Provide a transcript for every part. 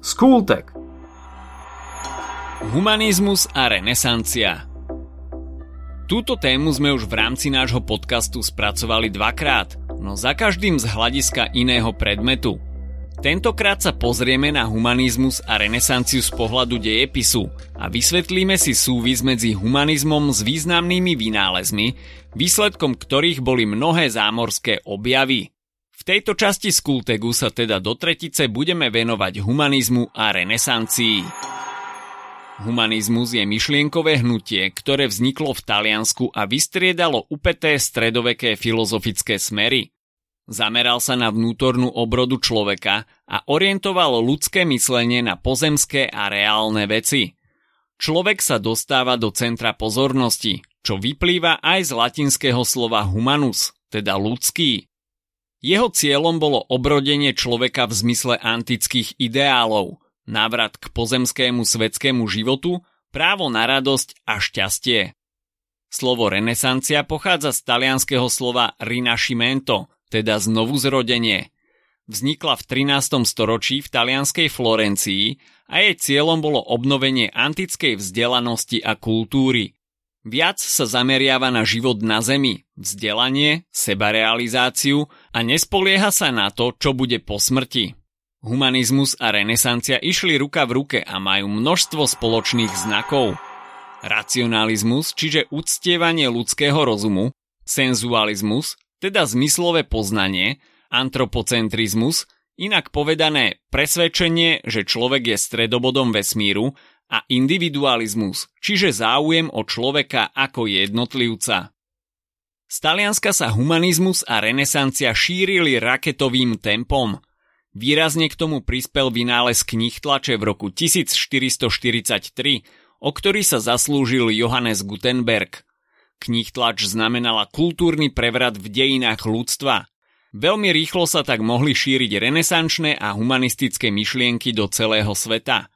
Skultek. Humanizmus a renesancia Túto tému sme už v rámci nášho podcastu spracovali dvakrát, no za každým z hľadiska iného predmetu. Tentokrát sa pozrieme na humanizmus a renesanciu z pohľadu dejepisu a vysvetlíme si súvis medzi humanizmom s významnými vynálezmi, výsledkom ktorých boli mnohé zámorské objavy. V tejto časti Skultegu sa teda do tretice budeme venovať humanizmu a renesancii. Humanizmus je myšlienkové hnutie, ktoré vzniklo v Taliansku a vystriedalo upeté stredoveké filozofické smery. Zameral sa na vnútornú obrodu človeka a orientovalo ľudské myslenie na pozemské a reálne veci. Človek sa dostáva do centra pozornosti, čo vyplýva aj z latinského slova humanus, teda ľudský. Jeho cieľom bolo obrodenie človeka v zmysle antických ideálov – návrat k pozemskému svetskému životu, právo na radosť a šťastie. Slovo renesancia pochádza z talianského slova rinascimento, teda znovuzrodenie. Vznikla v 13. storočí v talianskej Florencii a jej cieľom bolo obnovenie antickej vzdelanosti a kultúry. Viac sa zameriava na život na zemi, vzdelanie, sebarealizáciu a nespolieha sa na to, čo bude po smrti. Humanizmus a renesancia išli ruka v ruke a majú množstvo spoločných znakov. Racionalizmus, čiže uctievanie ľudského rozumu, senzualizmus, teda zmyslové poznanie, antropocentrizmus, inak povedané presvedčenie, že človek je stredobodom vesmíru a individualizmus, čiže záujem o človeka ako jednotlivca. Z Talianska sa humanizmus a renesancia šírili raketovým tempom – Výrazne k tomu prispel vynález knih tlače v roku 1443, o ktorý sa zaslúžil Johannes Gutenberg. Knih tlač znamenala kultúrny prevrat v dejinách ľudstva. Veľmi rýchlo sa tak mohli šíriť renesančné a humanistické myšlienky do celého sveta.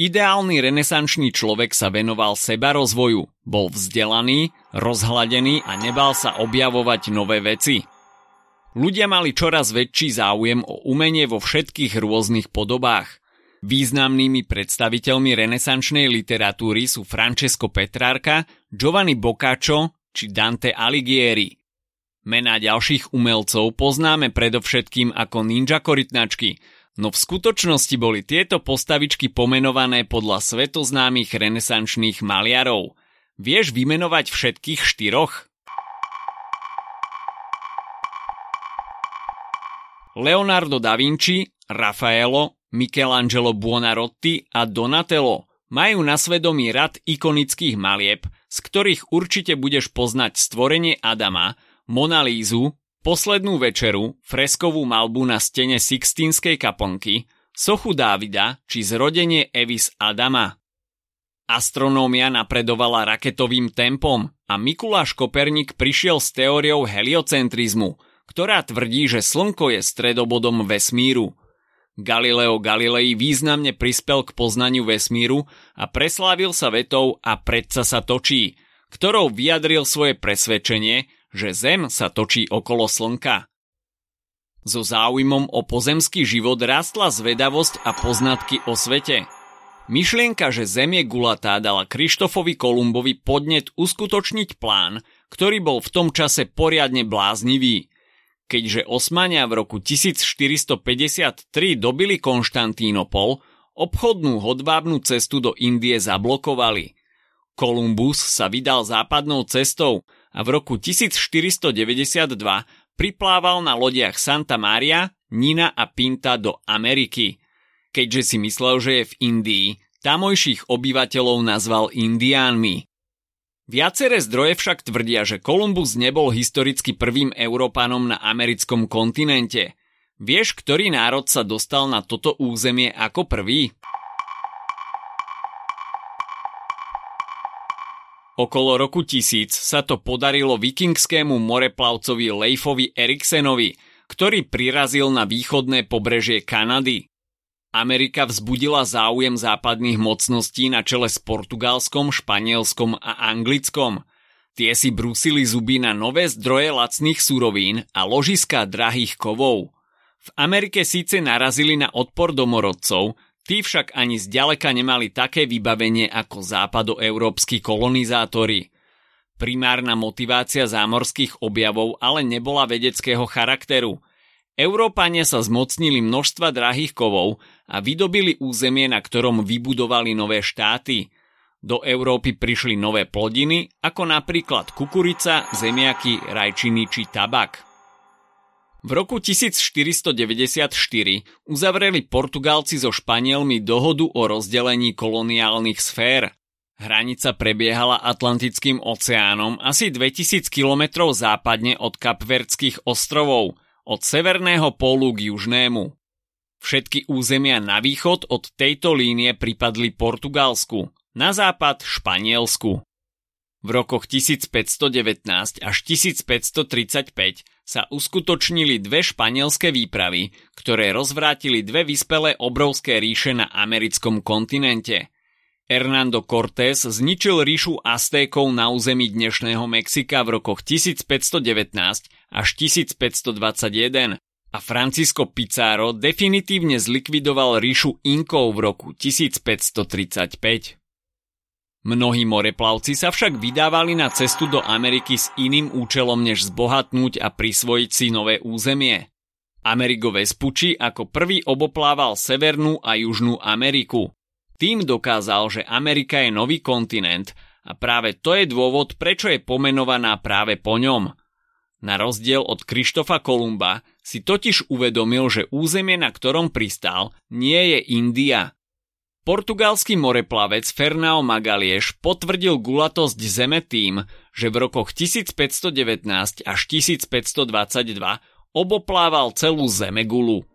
Ideálny renesančný človek sa venoval seba rozvoju, bol vzdelaný, rozhladený a nebal sa objavovať nové veci. Ľudia mali čoraz väčší záujem o umenie vo všetkých rôznych podobách. Významnými predstaviteľmi renesančnej literatúry sú Francesco Petrarca, Giovanni Boccaccio či Dante Alighieri. Mená ďalších umelcov poznáme predovšetkým ako ninja korytnačky, no v skutočnosti boli tieto postavičky pomenované podľa svetoznámych renesančných maliarov. Vieš vymenovať všetkých štyroch? Leonardo da Vinci, Raffaello, Michelangelo Buonarroti a Donatello majú na svedomí rad ikonických malieb, z ktorých určite budeš poznať stvorenie Adama, Monalízu, Poslednú večeru, freskovú malbu na stene Sixtínskej kaponky, sochu Dávida či zrodenie Evis Adama. Astronómia napredovala raketovým tempom a Mikuláš Koperník prišiel s teóriou heliocentrizmu – ktorá tvrdí, že Slnko je stredobodom vesmíru. Galileo Galilei významne prispel k poznaniu vesmíru a preslávil sa vetou a predsa sa točí, ktorou vyjadril svoje presvedčenie, že Zem sa točí okolo Slnka. So záujmom o pozemský život rastla zvedavosť a poznatky o svete. Myšlienka, že Zem je gulatá, dala Krištofovi Kolumbovi podnet uskutočniť plán, ktorý bol v tom čase poriadne bláznivý – keďže Osmania v roku 1453 dobili Konštantínopol, obchodnú hodvábnu cestu do Indie zablokovali. Kolumbus sa vydal západnou cestou a v roku 1492 priplával na lodiach Santa Maria, Nina a Pinta do Ameriky. Keďže si myslel, že je v Indii, tamojších obyvateľov nazval Indiánmi. Viaceré zdroje však tvrdia, že Kolumbus nebol historicky prvým Európanom na americkom kontinente. Vieš, ktorý národ sa dostal na toto územie ako prvý? Okolo roku 1000 sa to podarilo vikingskému moreplavcovi Leifovi Eriksenovi, ktorý prirazil na východné pobrežie Kanady. Amerika vzbudila záujem západných mocností na čele s Portugalskom, Španielskom a Anglickom. Tie si brúsili zuby na nové zdroje lacných surovín a ložiska drahých kovov. V Amerike síce narazili na odpor domorodcov, Tí však ani zďaleka nemali také vybavenie ako západoeurópsky kolonizátori. Primárna motivácia zámorských objavov ale nebola vedeckého charakteru. Európania sa zmocnili množstva drahých kovov a vydobili územie, na ktorom vybudovali nové štáty – do Európy prišli nové plodiny, ako napríklad kukurica, zemiaky, rajčiny či tabak. V roku 1494 uzavreli Portugálci so Španielmi dohodu o rozdelení koloniálnych sfér. Hranica prebiehala Atlantickým oceánom asi 2000 km západne od Kapverdských ostrovov, od severného pólu k južnému. Všetky územia na východ od tejto línie pripadli Portugalsku, na západ Španielsku. V rokoch 1519 až 1535 sa uskutočnili dve španielské výpravy, ktoré rozvrátili dve vyspelé obrovské ríše na americkom kontinente. Hernando Cortés zničil ríšu Aztékov na území dnešného Mexika v rokoch 1519 až 1521 a Francisco Pizarro definitívne zlikvidoval ríšu Inkov v roku 1535. Mnohí moreplavci sa však vydávali na cestu do Ameriky s iným účelom než zbohatnúť a prisvojiť si nové územie. Amerigo Vespucci ako prvý oboplával Severnú a Južnú Ameriku. Tým dokázal, že Amerika je nový kontinent a práve to je dôvod, prečo je pomenovaná práve po ňom. Na rozdiel od Krištofa Kolumba si totiž uvedomil, že územie, na ktorom pristál, nie je India, Portugalský moreplavec Fernão Magalieš potvrdil gulatosť Zeme tým, že v rokoch 1519 až 1522 oboplával celú Zemegulu.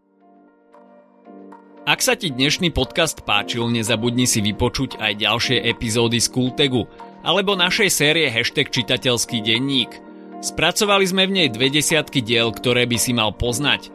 Ak sa ti dnešný podcast páčil, nezabudni si vypočuť aj ďalšie epizódy z Kultegu alebo našej série hashtag čitateľský denník. Spracovali sme v nej dve desiatky diel, ktoré by si mal poznať –